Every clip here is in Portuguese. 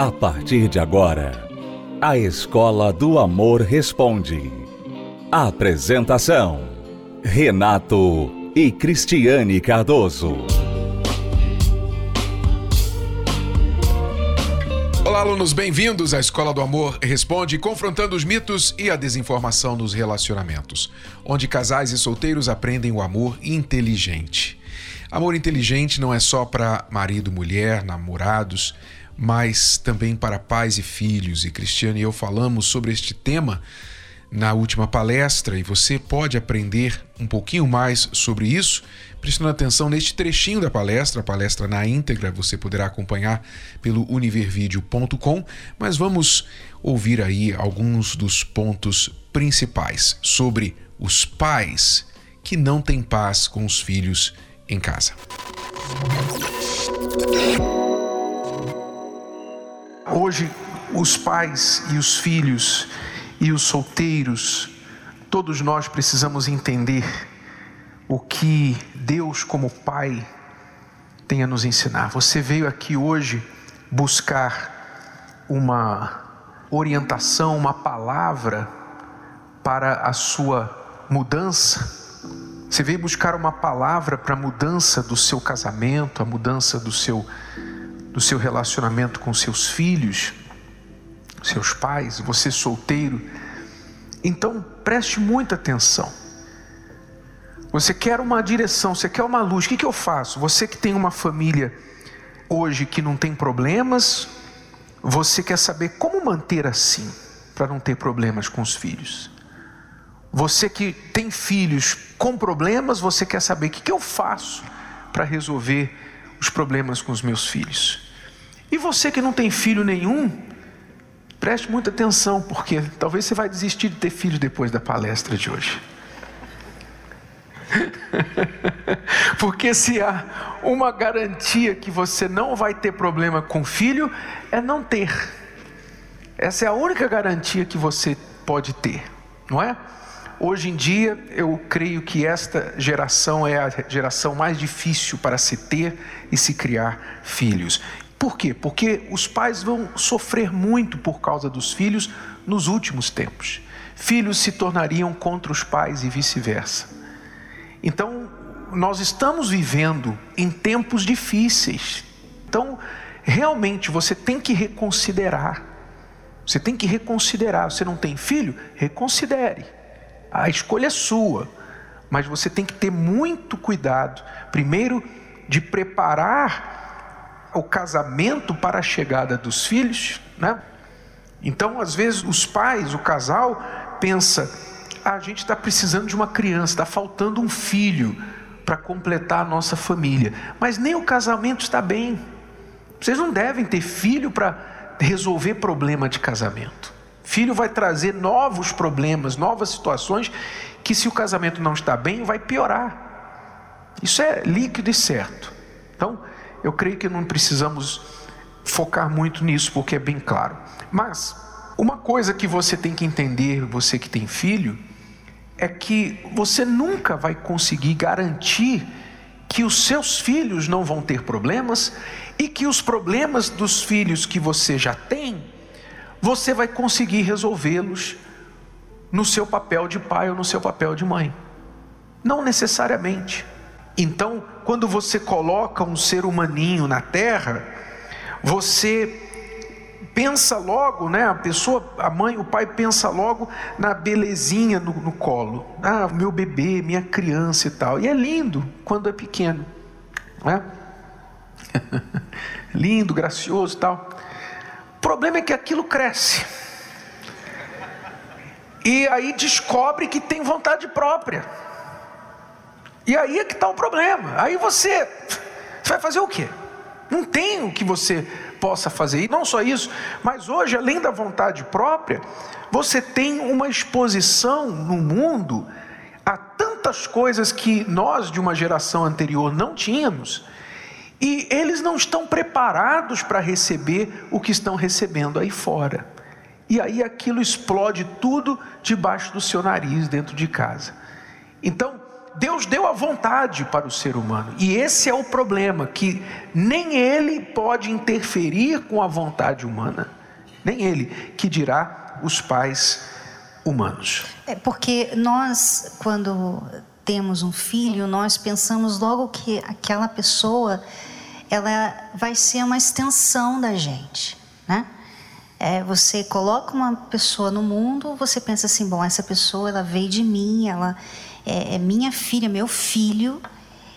A partir de agora, a Escola do Amor Responde. Apresentação: Renato e Cristiane Cardoso. Olá, alunos, bem-vindos à Escola do Amor Responde, confrontando os mitos e a desinformação nos relacionamentos, onde casais e solteiros aprendem o amor inteligente. Amor inteligente não é só para marido, mulher, namorados, mas também para pais e filhos. E Cristiane e eu falamos sobre este tema na última palestra e você pode aprender um pouquinho mais sobre isso, prestando atenção neste trechinho da palestra, a palestra na íntegra você poderá acompanhar pelo univervideo.com, mas vamos ouvir aí alguns dos pontos principais sobre os pais que não têm paz com os filhos em casa. Hoje, os pais e os filhos e os solteiros, todos nós precisamos entender o que Deus, como Pai, tem a nos ensinar. Você veio aqui hoje buscar uma orientação, uma palavra para a sua mudança você veio buscar uma palavra para a mudança do seu casamento, a mudança do seu, do seu relacionamento com seus filhos, seus pais, você solteiro. Então preste muita atenção. Você quer uma direção, você quer uma luz, o que, que eu faço? Você que tem uma família hoje que não tem problemas, você quer saber como manter assim, para não ter problemas com os filhos. Você que tem filhos com problemas, você quer saber o que, que eu faço para resolver os problemas com os meus filhos. E você que não tem filho nenhum, preste muita atenção, porque talvez você vai desistir de ter filho depois da palestra de hoje. porque se há uma garantia que você não vai ter problema com filho, é não ter. Essa é a única garantia que você pode ter, não é? Hoje em dia, eu creio que esta geração é a geração mais difícil para se ter e se criar filhos. Por quê? Porque os pais vão sofrer muito por causa dos filhos nos últimos tempos. Filhos se tornariam contra os pais e vice-versa. Então, nós estamos vivendo em tempos difíceis. Então, realmente você tem que reconsiderar. Você tem que reconsiderar. Você não tem filho? Reconsidere a escolha é sua, mas você tem que ter muito cuidado, primeiro, de preparar o casamento para a chegada dos filhos, né? Então, às vezes, os pais, o casal, pensa: ah, a gente está precisando de uma criança, está faltando um filho para completar a nossa família, mas nem o casamento está bem. Vocês não devem ter filho para resolver problema de casamento. Filho vai trazer novos problemas, novas situações que, se o casamento não está bem, vai piorar. Isso é líquido e certo. Então, eu creio que não precisamos focar muito nisso, porque é bem claro. Mas, uma coisa que você tem que entender, você que tem filho, é que você nunca vai conseguir garantir que os seus filhos não vão ter problemas e que os problemas dos filhos que você já tem você vai conseguir resolvê-los no seu papel de pai ou no seu papel de mãe. Não necessariamente. Então, quando você coloca um ser humaninho na terra, você pensa logo, né? A pessoa, a mãe, o pai pensa logo na belezinha no, no colo. Ah, meu bebê, minha criança e tal. E é lindo quando é pequeno, né? lindo, gracioso e tal. O problema é que aquilo cresce. E aí descobre que tem vontade própria. E aí é que está o problema. Aí você, você vai fazer o quê? Não tem o que você possa fazer. E não só isso, mas hoje, além da vontade própria, você tem uma exposição no mundo a tantas coisas que nós de uma geração anterior não tínhamos e eles não estão preparados para receber o que estão recebendo aí fora. E aí aquilo explode tudo debaixo do seu nariz dentro de casa. Então, Deus deu a vontade para o ser humano, e esse é o problema: que nem ele pode interferir com a vontade humana, nem ele, que dirá os pais humanos. É porque nós, quando temos um filho, nós pensamos logo que aquela pessoa ela vai ser uma extensão da gente, né? É, você coloca uma pessoa no mundo, você pensa assim, bom, essa pessoa ela veio de mim, ela é, é minha filha, meu filho,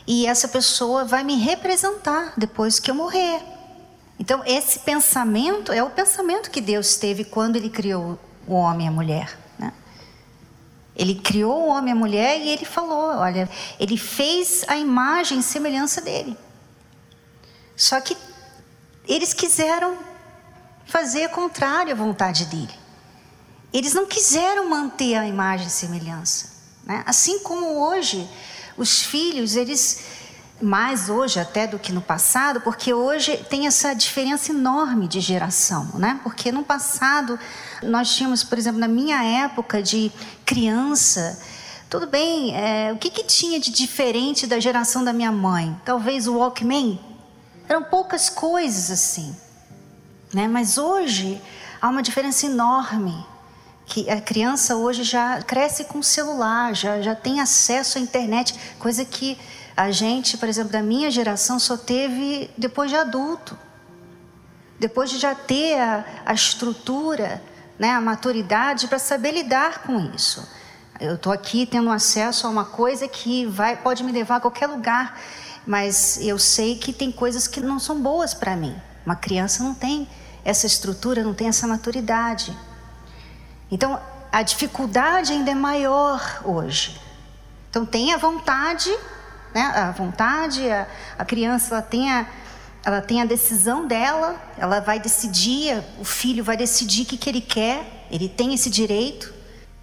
e essa pessoa vai me representar depois que eu morrer. Então esse pensamento é o pensamento que Deus teve quando Ele criou o homem e a mulher. Né? Ele criou o homem e a mulher e Ele falou, olha, Ele fez a imagem e semelhança dele. Só que eles quiseram fazer contrário à vontade dele. Eles não quiseram manter a imagem e semelhança. Né? Assim como hoje, os filhos, eles, mais hoje até do que no passado, porque hoje tem essa diferença enorme de geração. Né? Porque no passado, nós tínhamos, por exemplo, na minha época de criança, tudo bem, é, o que, que tinha de diferente da geração da minha mãe? Talvez o Walkman? Eram poucas coisas assim. Né? Mas hoje há uma diferença enorme. Que a criança hoje já cresce com celular, já, já tem acesso à internet, coisa que a gente, por exemplo, da minha geração, só teve depois de adulto. Depois de já ter a, a estrutura, né, a maturidade para saber lidar com isso. Eu estou aqui tendo acesso a uma coisa que vai, pode me levar a qualquer lugar, mas eu sei que tem coisas que não são boas para mim. Uma criança não tem essa estrutura, não tem essa maturidade. Então, a dificuldade ainda é maior hoje. Então, tem a vontade, né? a vontade, a, a criança ela tem a, ela tem a decisão dela, ela vai decidir, o filho vai decidir o que, que ele quer, ele tem esse direito.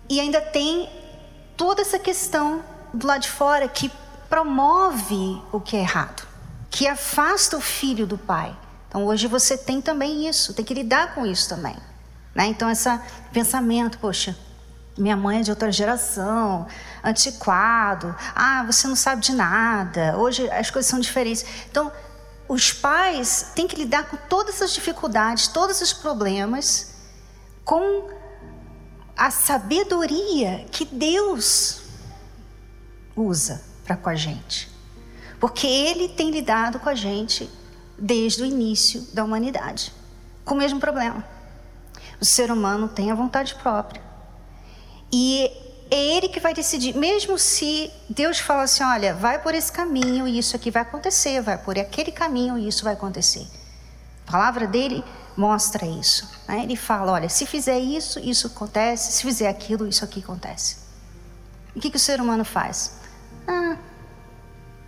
E ainda tem toda essa questão do lado de fora que promove o que é errado, que afasta o filho do pai. Então hoje você tem também isso, tem que lidar com isso também. Né? Então esse pensamento, poxa, minha mãe é de outra geração, antiquado, ah, você não sabe de nada, hoje as coisas são diferentes. Então os pais têm que lidar com todas essas dificuldades, todos esses problemas, com a sabedoria que Deus usa para com a gente. Porque Ele tem lidado com a gente desde o início da humanidade, com o mesmo problema. O ser humano tem a vontade própria. E é ele que vai decidir, mesmo se Deus fala assim: olha, vai por esse caminho e isso aqui vai acontecer, vai por aquele caminho e isso vai acontecer. A palavra dele mostra isso. Né? Ele fala: olha, se fizer isso, isso acontece, se fizer aquilo, isso aqui acontece. E o que, que o ser humano faz?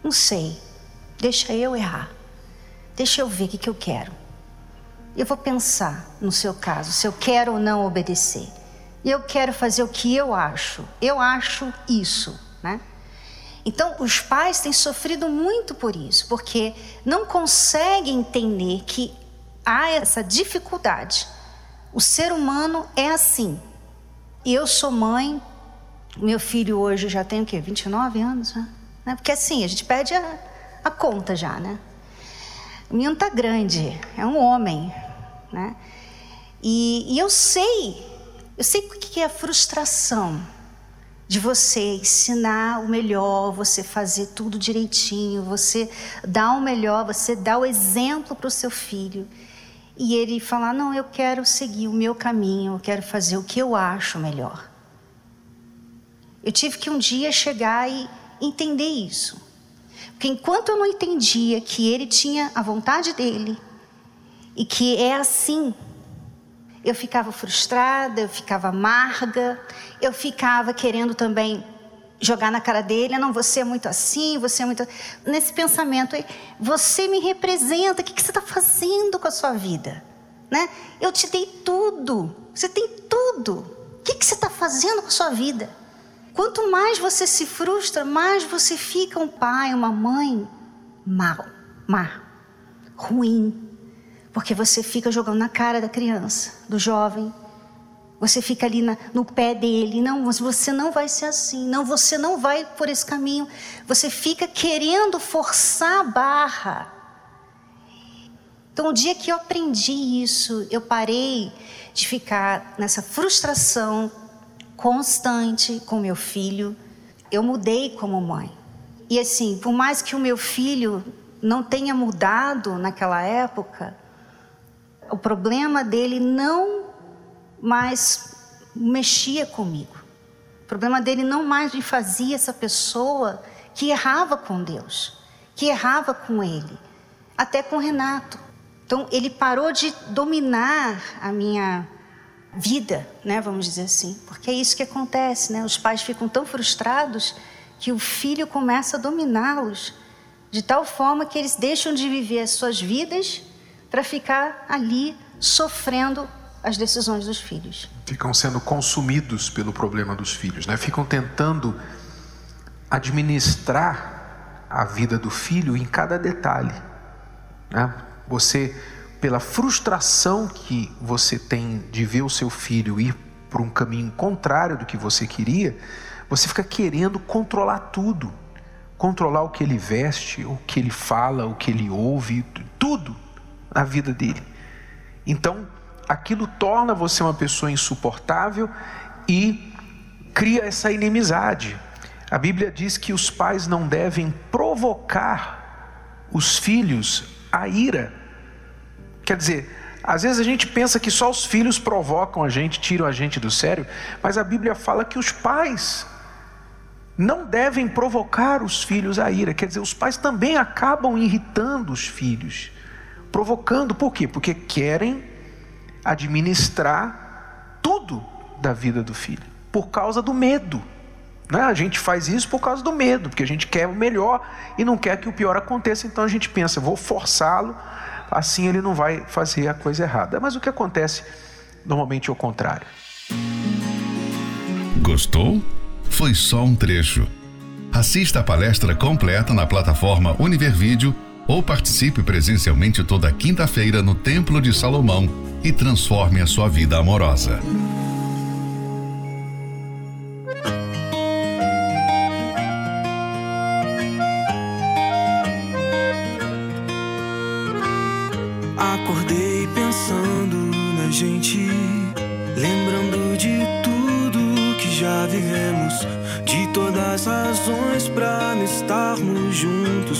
Não sei, deixa eu errar. Deixa eu ver o que, que eu quero. Eu vou pensar no seu caso, se eu quero ou não obedecer. Eu quero fazer o que eu acho. Eu acho isso, né? Então, os pais têm sofrido muito por isso, porque não conseguem entender que há essa dificuldade. O ser humano é assim. Eu sou mãe, meu filho hoje já tem o quê? 29 anos, né? Porque assim, a gente perde a, a conta já, né? O menino está grande, é um homem, né? E, e eu sei, eu sei o que é a frustração de você ensinar o melhor, você fazer tudo direitinho, você dar o melhor, você dar o exemplo para o seu filho. E ele falar: Não, eu quero seguir o meu caminho, eu quero fazer o que eu acho melhor. Eu tive que um dia chegar e entender isso. Porque enquanto eu não entendia que ele tinha a vontade dele e que é assim, eu ficava frustrada, eu ficava amarga, eu ficava querendo também jogar na cara dele, não, você é muito assim, você é muito. Nesse pensamento você me representa, o que, você está fazendo com a sua vida? Né? Eu te dei tudo, você tem tudo, o que você está fazendo com a sua vida? Quanto mais você se frustra, mais você fica um pai, uma mãe mal, má, ruim. Porque você fica jogando na cara da criança, do jovem, Você fica ali na, no pé dele. Não, você não vai ser assim. Não, você não vai por esse caminho. Você fica querendo forçar a barra. Então, o dia que eu aprendi isso, eu parei de ficar nessa frustração constante com meu filho. Eu mudei como mãe. E assim, por mais que o meu filho não tenha mudado naquela época, o problema dele não mais mexia comigo. O problema dele não mais me fazia essa pessoa que errava com Deus, que errava com ele, até com Renato. Então ele parou de dominar a minha vida, né, vamos dizer assim, porque é isso que acontece, né? Os pais ficam tão frustrados que o filho começa a dominá-los de tal forma que eles deixam de viver as suas vidas para ficar ali sofrendo as decisões dos filhos. Ficam sendo consumidos pelo problema dos filhos, né? Ficam tentando administrar a vida do filho em cada detalhe. Né? Você, pela frustração que você tem de ver o seu filho ir por um caminho contrário do que você queria, você fica querendo controlar tudo. Controlar o que ele veste, o que ele fala, o que ele ouve, tudo na vida dele. Então, aquilo torna você uma pessoa insuportável e cria essa inimizade. A Bíblia diz que os pais não devem provocar os filhos a ira. Quer dizer, às vezes a gente pensa que só os filhos provocam a gente, tiram a gente do sério, mas a Bíblia fala que os pais não devem provocar os filhos a ira. Quer dizer, os pais também acabam irritando os filhos, provocando, por quê? Porque querem administrar tudo da vida do filho, por causa do medo. Né? A gente faz isso por causa do medo, porque a gente quer o melhor e não quer que o pior aconteça, então a gente pensa, vou forçá-lo, assim ele não vai fazer a coisa errada. Mas o que acontece normalmente é o contrário. Gostou? Foi só um trecho. Assista a palestra completa na plataforma Univer Vídeo ou participe presencialmente toda quinta-feira no Templo de Salomão e transforme a sua vida amorosa.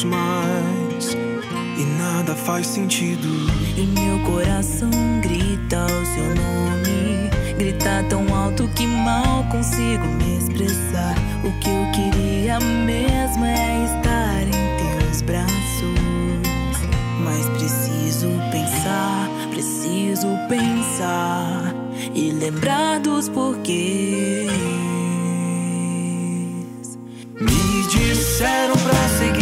Mais. E nada faz sentido. E meu coração grita o seu nome. Grita tão alto que mal consigo me expressar. O que eu queria mesmo é estar em teus braços. Mas preciso pensar, preciso pensar e lembrar dos porquês. Me disseram pra seguir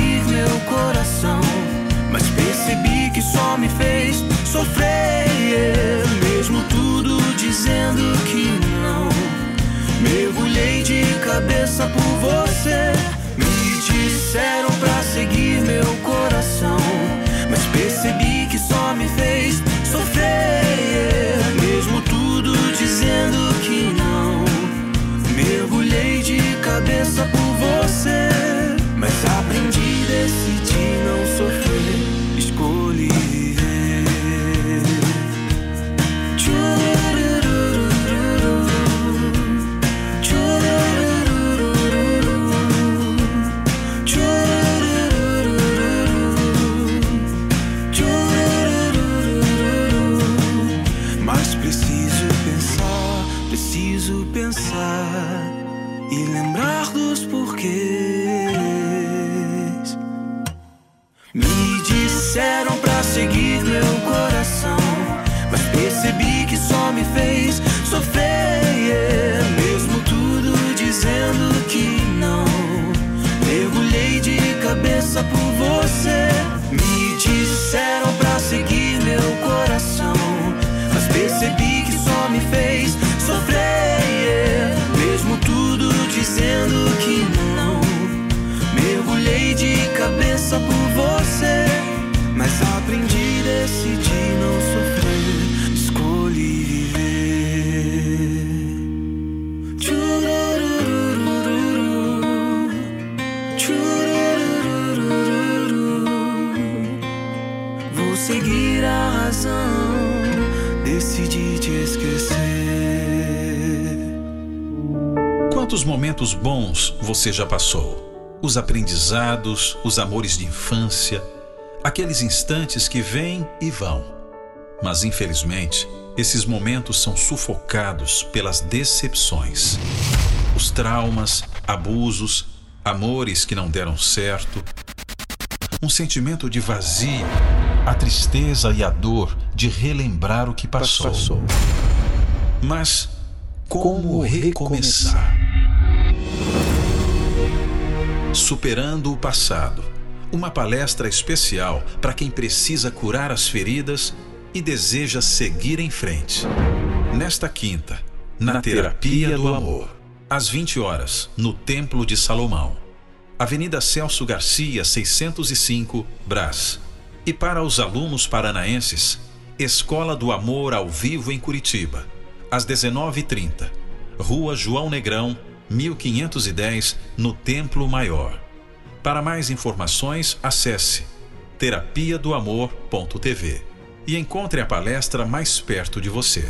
que só me fez sofrer. Mesmo tudo dizendo que não. Mergulhei de cabeça por você. Me disseram pra seguir meu coração. Mas percebi que só me fez percebi que só me fez sofrer. Quantos momentos bons você já passou? Os aprendizados, os amores de infância, aqueles instantes que vêm e vão. Mas infelizmente, esses momentos são sufocados pelas decepções. Os traumas, abusos, amores que não deram certo. Um sentimento de vazio, a tristeza e a dor de relembrar o que passou. Mas como recomeçar? Superando o passado. Uma palestra especial para quem precisa curar as feridas e deseja seguir em frente. Nesta quinta, na Terapia do Amor, às 20 horas, no Templo de Salomão. Avenida Celso Garcia, 605, Brás. E para os alunos paranaenses, Escola do Amor ao vivo em Curitiba, às 19h30. Rua João Negrão, 1510, no Templo Maior. Para mais informações, acesse terapia do amor.tv e encontre a palestra mais perto de você.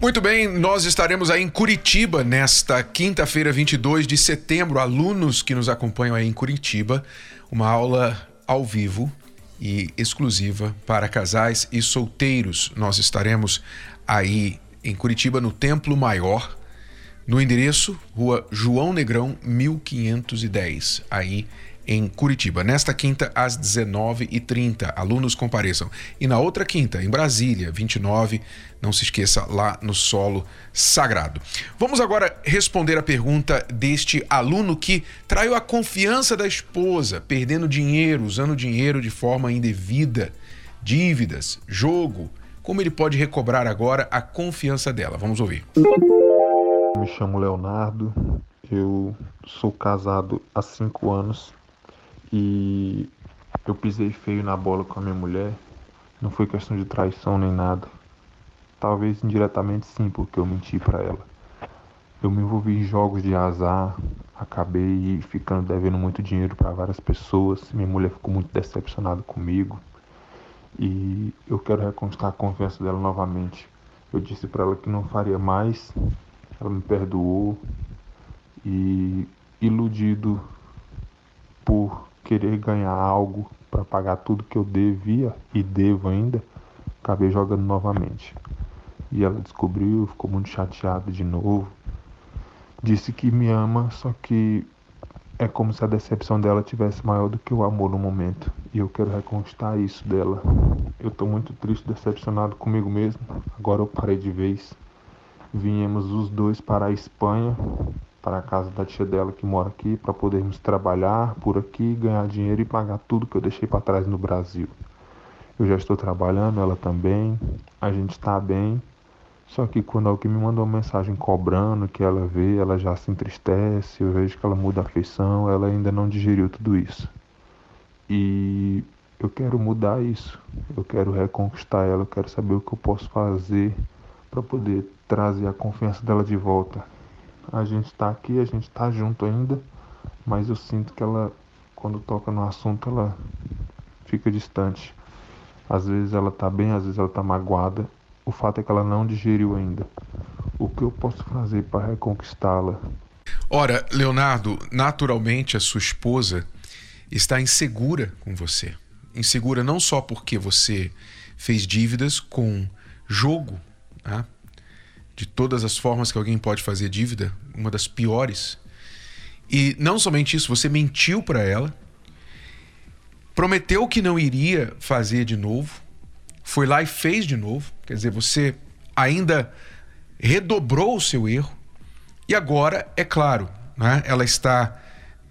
Muito bem, nós estaremos aí em Curitiba nesta quinta-feira, 22 de setembro. Alunos que nos acompanham aí em Curitiba, uma aula ao vivo e exclusiva para casais e solteiros. Nós estaremos aí em Curitiba, no Templo Maior, no endereço Rua João Negrão, 1510, aí em Curitiba. Nesta quinta, às 19h30, alunos compareçam. E na outra quinta, em Brasília, 29, não se esqueça, lá no solo sagrado. Vamos agora responder a pergunta deste aluno que traiu a confiança da esposa, perdendo dinheiro, usando dinheiro de forma indevida, dívidas, jogo. Como ele pode recobrar agora a confiança dela? Vamos ouvir. Me chamo Leonardo, eu sou casado há cinco anos e eu pisei feio na bola com a minha mulher. Não foi questão de traição nem nada. Talvez indiretamente sim, porque eu menti para ela. Eu me envolvi em jogos de azar, acabei ficando devendo muito dinheiro para várias pessoas. Minha mulher ficou muito decepcionada comigo e eu quero reconquistar a confiança dela novamente. Eu disse para ela que não faria mais, ela me perdoou e iludido por querer ganhar algo para pagar tudo que eu devia e devo ainda, acabei jogando novamente. E ela descobriu, ficou muito chateada de novo. Disse que me ama, só que é como se a decepção dela tivesse maior do que o amor no momento. E eu quero reconquistar isso dela. Eu estou muito triste, decepcionado comigo mesmo. Agora eu parei de vez. Viemos os dois para a Espanha para a casa da tia dela que mora aqui, para podermos trabalhar por aqui, ganhar dinheiro e pagar tudo que eu deixei para trás no Brasil. Eu já estou trabalhando, ela também, a gente está bem. Só que quando alguém me manda uma mensagem cobrando que ela vê, ela já se entristece, eu vejo que ela muda a feição, ela ainda não digeriu tudo isso. E eu quero mudar isso, eu quero reconquistar ela, eu quero saber o que eu posso fazer para poder trazer a confiança dela de volta. A gente está aqui, a gente está junto ainda, mas eu sinto que ela, quando toca no assunto, ela fica distante. Às vezes ela está bem, às vezes ela está magoada. O fato é que ela não digeriu ainda. O que eu posso fazer para reconquistá-la? Ora, Leonardo, naturalmente a sua esposa está insegura com você. Insegura não só porque você fez dívidas com jogo, né? de todas as formas que alguém pode fazer dívida, uma das piores. E não somente isso, você mentiu para ela, prometeu que não iria fazer de novo, foi lá e fez de novo. Quer dizer, você ainda redobrou o seu erro. E agora, é claro, né, ela está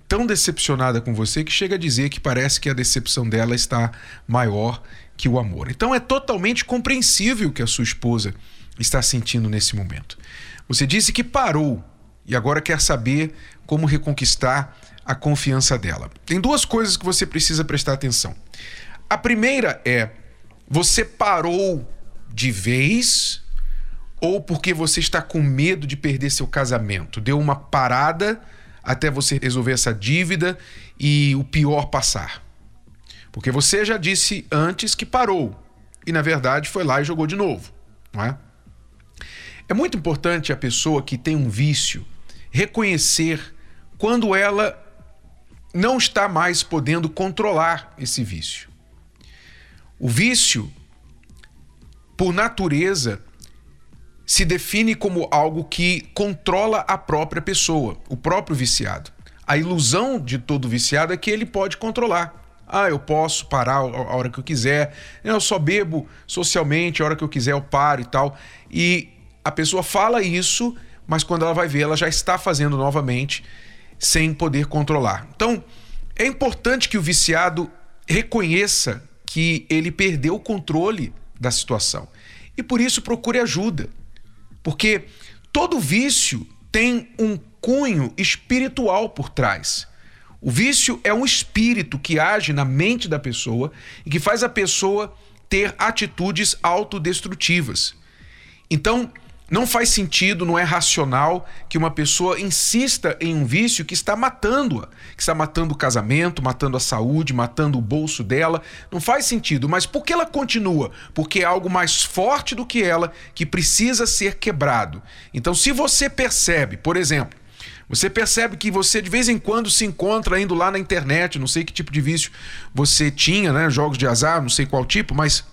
tão decepcionada com você que chega a dizer que parece que a decepção dela está maior que o amor. Então é totalmente compreensível que a sua esposa está sentindo nesse momento. Você disse que parou e agora quer saber como reconquistar a confiança dela. Tem duas coisas que você precisa prestar atenção. A primeira é: você parou de vez ou porque você está com medo de perder seu casamento? Deu uma parada até você resolver essa dívida e o pior passar. Porque você já disse antes que parou e na verdade foi lá e jogou de novo, não é? É muito importante a pessoa que tem um vício reconhecer quando ela não está mais podendo controlar esse vício. O vício, por natureza, se define como algo que controla a própria pessoa, o próprio viciado. A ilusão de todo viciado é que ele pode controlar. Ah, eu posso parar a hora que eu quiser. Eu só bebo socialmente, a hora que eu quiser eu paro e tal. E a pessoa fala isso, mas quando ela vai ver, ela já está fazendo novamente sem poder controlar. Então, é importante que o viciado reconheça que ele perdeu o controle da situação e por isso procure ajuda. Porque todo vício tem um cunho espiritual por trás. O vício é um espírito que age na mente da pessoa e que faz a pessoa ter atitudes autodestrutivas. Então, não faz sentido, não é racional que uma pessoa insista em um vício que está matando-a, que está matando o casamento, matando a saúde, matando o bolso dela. Não faz sentido. Mas por que ela continua? Porque é algo mais forte do que ela que precisa ser quebrado. Então, se você percebe, por exemplo, você percebe que você de vez em quando se encontra indo lá na internet, não sei que tipo de vício você tinha, né? Jogos de azar, não sei qual tipo, mas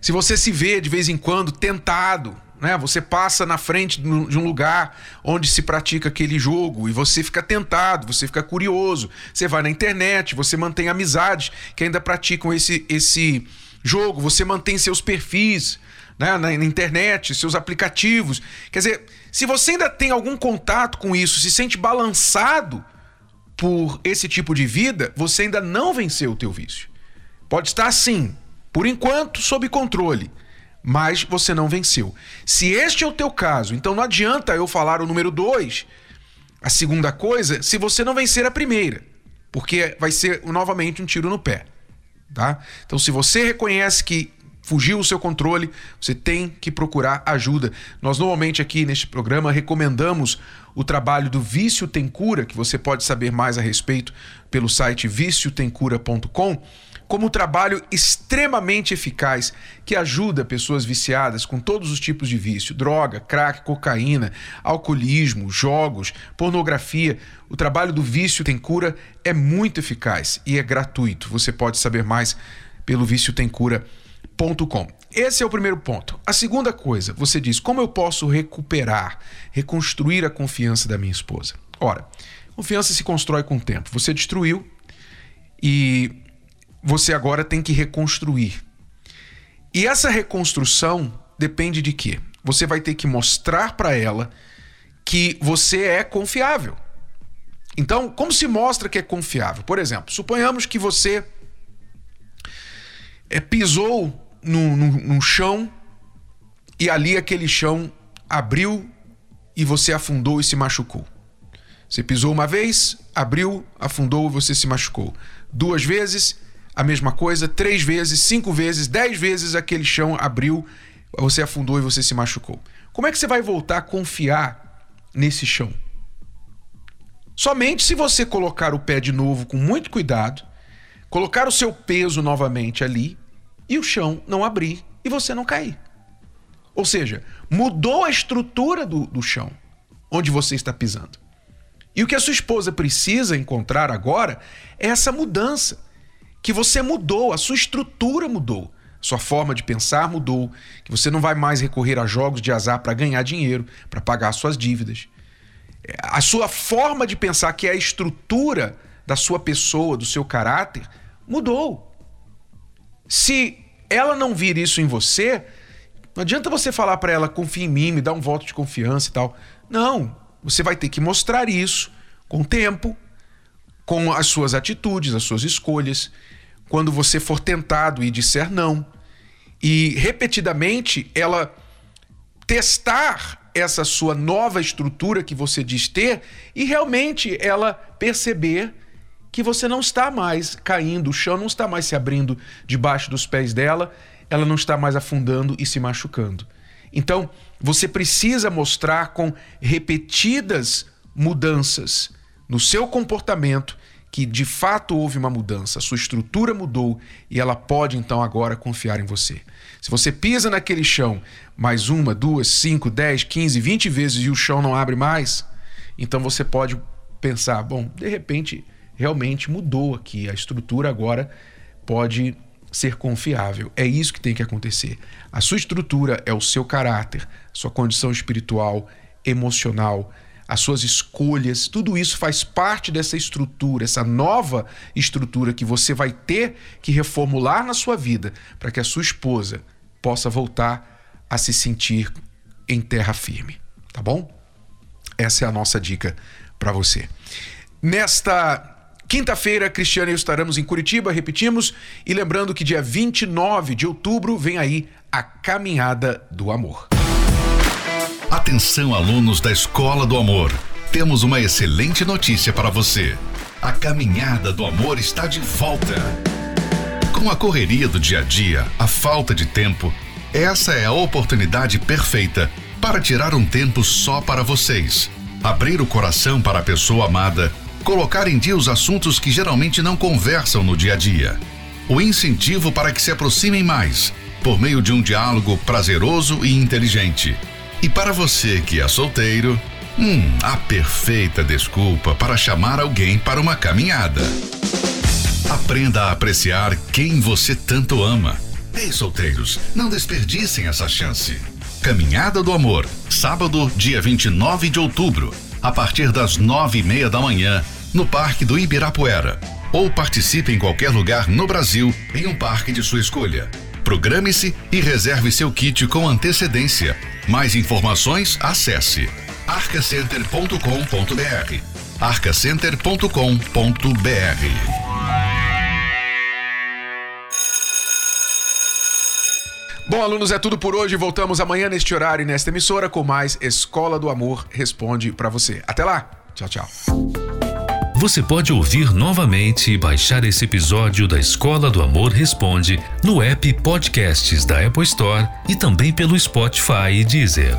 se você se vê de vez em quando tentado né? Você passa na frente de um lugar onde se pratica aquele jogo e você fica tentado, você fica curioso. Você vai na internet, você mantém amizades que ainda praticam esse, esse jogo, você mantém seus perfis né? na, na internet, seus aplicativos. Quer dizer, se você ainda tem algum contato com isso, se sente balançado por esse tipo de vida, você ainda não venceu o teu vício. Pode estar assim, por enquanto, sob controle mas você não venceu. Se este é o teu caso, então não adianta eu falar o número 2, a segunda coisa, se você não vencer a primeira, porque vai ser novamente um tiro no pé, tá? Então se você reconhece que fugiu o seu controle, você tem que procurar ajuda. Nós normalmente aqui neste programa recomendamos o trabalho do Vício Tem Cura, que você pode saber mais a respeito pelo site viciotemcura.com como um trabalho extremamente eficaz que ajuda pessoas viciadas com todos os tipos de vício: droga, crack, cocaína, alcoolismo, jogos, pornografia. O trabalho do Vício Tem Cura é muito eficaz e é gratuito. Você pode saber mais pelo Esse é o primeiro ponto. A segunda coisa, você diz: como eu posso recuperar, reconstruir a confiança da minha esposa? Ora, confiança se constrói com o tempo. Você destruiu e você agora tem que reconstruir. E essa reconstrução depende de quê? Você vai ter que mostrar para ela que você é confiável. Então, como se mostra que é confiável? Por exemplo, suponhamos que você é, pisou no chão e ali aquele chão abriu e você afundou e se machucou. Você pisou uma vez, abriu, afundou e você se machucou. Duas vezes, a mesma coisa, três vezes, cinco vezes, dez vezes aquele chão abriu, você afundou e você se machucou. Como é que você vai voltar a confiar nesse chão? Somente se você colocar o pé de novo com muito cuidado, colocar o seu peso novamente ali e o chão não abrir e você não cair. Ou seja, mudou a estrutura do, do chão onde você está pisando. E o que a sua esposa precisa encontrar agora é essa mudança que você mudou, a sua estrutura mudou, sua forma de pensar mudou, que você não vai mais recorrer a jogos de azar para ganhar dinheiro, para pagar suas dívidas. A sua forma de pensar, que é a estrutura da sua pessoa, do seu caráter, mudou. Se ela não vir isso em você, não adianta você falar para ela, confia em mim, me dá um voto de confiança e tal. Não, você vai ter que mostrar isso com o tempo, com as suas atitudes, as suas escolhas, quando você for tentado e disser não. E repetidamente ela testar essa sua nova estrutura que você diz ter e realmente ela perceber que você não está mais caindo, o chão não está mais se abrindo debaixo dos pés dela, ela não está mais afundando e se machucando. Então, você precisa mostrar com repetidas mudanças no seu comportamento que de fato houve uma mudança, sua estrutura mudou e ela pode então agora confiar em você. Se você pisa naquele chão mais uma, duas, cinco, dez, quinze, vinte vezes e o chão não abre mais, então você pode pensar: bom, de repente realmente mudou aqui, a estrutura agora pode ser confiável. É isso que tem que acontecer. A sua estrutura é o seu caráter, sua condição espiritual, emocional, as suas escolhas, tudo isso faz parte dessa estrutura, essa nova estrutura que você vai ter que reformular na sua vida para que a sua esposa possa voltar a se sentir em terra firme, tá bom? Essa é a nossa dica para você. Nesta Quinta-feira, Cristiano e eu estaremos em Curitiba, repetimos, e lembrando que dia 29 de outubro vem aí a Caminhada do Amor. Atenção, alunos da Escola do Amor. Temos uma excelente notícia para você. A Caminhada do Amor está de volta. Com a correria do dia a dia, a falta de tempo, essa é a oportunidade perfeita para tirar um tempo só para vocês. Abrir o coração para a pessoa amada colocar em dia os assuntos que geralmente não conversam no dia a dia. O incentivo para que se aproximem mais, por meio de um diálogo prazeroso e inteligente. E para você que é solteiro, hum, a perfeita desculpa para chamar alguém para uma caminhada. Aprenda a apreciar quem você tanto ama. Ei, solteiros, não desperdicem essa chance. Caminhada do Amor, sábado, dia 29 de outubro, a partir das nove e meia da manhã, no Parque do Ibirapuera. Ou participe em qualquer lugar no Brasil em um parque de sua escolha. Programe-se e reserve seu kit com antecedência. Mais informações, acesse arcacenter.com.br. arcacenter.com.br. Bom, alunos, é tudo por hoje. Voltamos amanhã neste horário e nesta emissora com mais Escola do Amor Responde para você. Até lá. Tchau, tchau. Você pode ouvir novamente e baixar esse episódio da Escola do Amor Responde no app Podcasts da Apple Store e também pelo Spotify e Deezer.